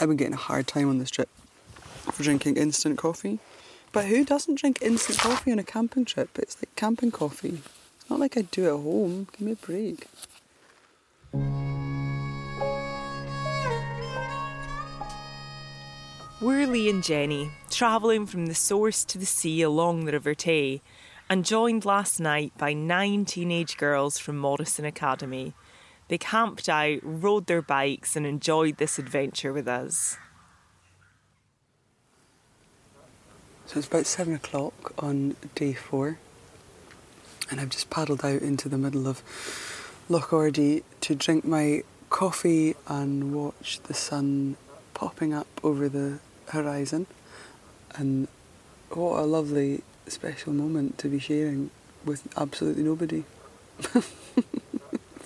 I've been getting a hard time on this trip for drinking instant coffee. But who doesn't drink instant coffee on a camping trip? It's like camping coffee. It's not like I do at home. Give me a break. We're Lee and Jenny, travelling from the source to the sea along the River Tay, and joined last night by nine teenage girls from Morrison Academy. They camped out, rode their bikes, and enjoyed this adventure with us. So it's about seven o'clock on day four, and I've just paddled out into the middle of Loch Ordie to drink my coffee and watch the sun popping up over the horizon. And what a lovely, special moment to be sharing with absolutely nobody.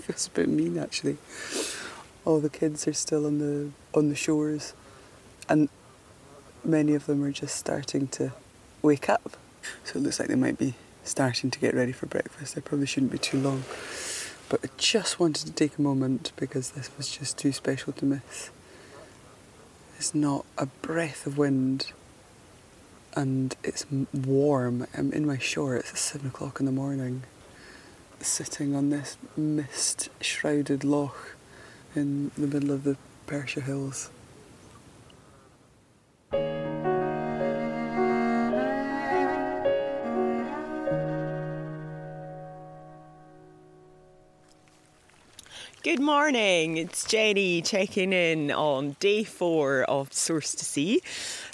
Feels a bit mean actually. All the kids are still on the on the shores, and many of them are just starting to wake up. So it looks like they might be starting to get ready for breakfast. They probably shouldn't be too long. But I just wanted to take a moment because this was just too special to miss. There's not a breath of wind and it's warm. I'm in my shorts at seven o'clock in the morning, sitting on this mist shrouded loch in the middle of the Perthshire Hills. Good morning, it's Jenny checking in on day four of Source to Sea.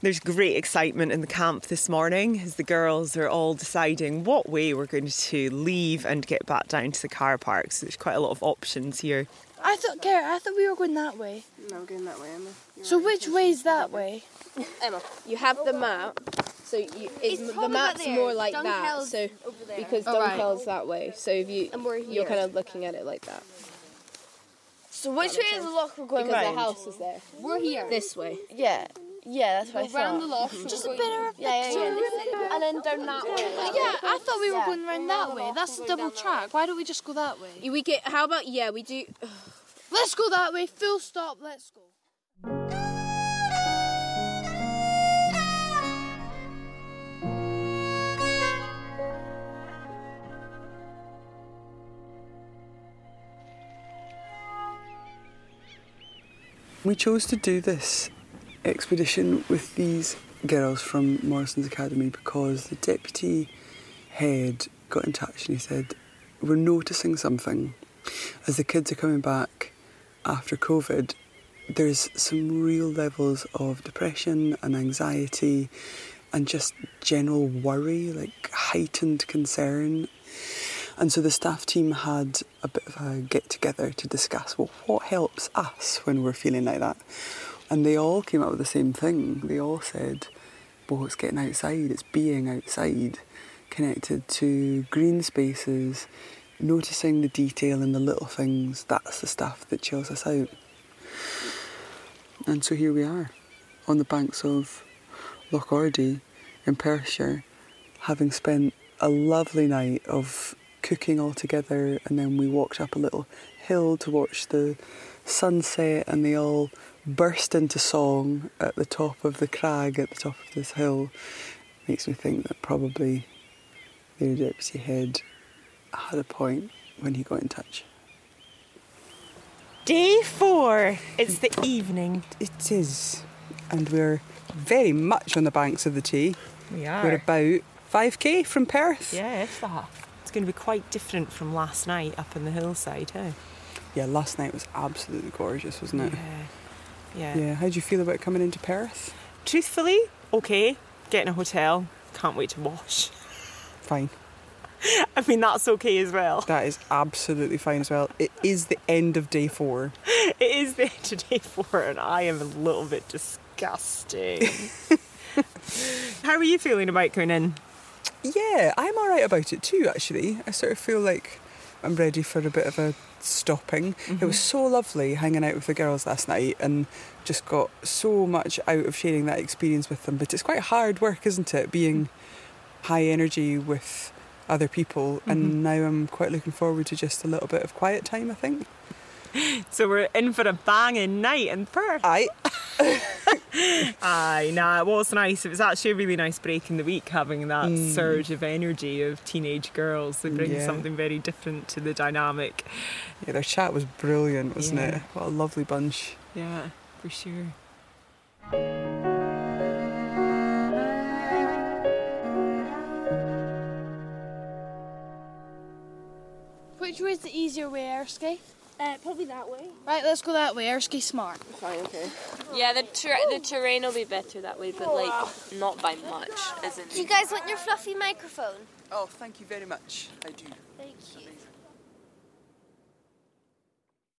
There's great excitement in the camp this morning as the girls are all deciding what way we're going to leave and get back down to the car park. So there's quite a lot of options here. I thought, Garrett, I thought we were going that way. No, we're going that way, Emma. You're So right. which way's that way? Emma, you have the map. So you, it's, It's the map's more like Dunkeld's that. So over there. because Oh, right. That way. So if you And we're you're kind of looking at it like that. So which way is the loch we're going Because round? the house is there. We're here. This way. Yeah, yeah, that's what I Go round thought. the loch. Just a bit going- of yeah, yeah, yeah. And then down that way. Yeah, I thought we were going round that way. That's the double track. Why don't we just go that way? We get. How about yeah? We do. Let's go that way. Full stop. Let's go. We chose to do this expedition with these girls from Morrison's Academy because the deputy head got in touch and he said, We're noticing something. As the kids are coming back after COVID, there's some real levels of depression and anxiety and just general worry, like heightened concern. And so the staff team had a bit of a get together to discuss well, what helps us when we're feeling like that. And they all came up with the same thing. They all said, well, it's getting outside, it's being outside, connected to green spaces, noticing the detail and the little things. That's the stuff that chills us out. And so here we are, on the banks of Loch Ordie in Perthshire, having spent a lovely night of cooking all together, and then we walked up a little hill to watch the sunset, and they all burst into song at the top of the crag at the top of this hill. Makes me think that probably their deputy head had a point when he got in touch. Day four, it's the evening. It is, and we're very much on the banks of the Tay. We are. We're about 5k from Perth. Yeah, if that. It's going to be quite different from last night up in the hillside, eh? Yeah, last night was absolutely gorgeous, wasn't it? Yeah. Yeah. Yeah. How do you feel about coming into Perth? Truthfully, okay, getting a hotel. Can't wait to wash. Fine. I mean, that's okay as well. That is absolutely fine as well. It is the end of day four. It is the end of day four, and I am a little bit disgusting. How are you feeling about going in? Yeah, I'm all right about it too, actually. I sort of feel like I'm ready for a bit of a stopping. It was mm-hmm. so lovely hanging out with the girls last night and just got so much out of sharing that experience with them. But it's quite hard work, isn't it? Being mm. high energy with other people. And mm-hmm. now I'm quite looking forward to just a little bit of quiet time, I think. So we're in for a banging night in Perth. I Aye, nah, it was nice. It was actually a really nice break in the week having that mm. surge of energy of teenage girls. They bring Yeah. something very different to the dynamic. Yeah, their chat was brilliant, wasn't Yeah. it? What a lovely bunch. Yeah, for sure. Which way is the easier way, Erskine? Uh, probably that way. Right, let's go that way. Erskine smart. Fine, okay. Yeah, the ter- the terrain will be better that way, but like not by much, as in. Do you guys want your fluffy microphone? Oh, thank you very much. I do.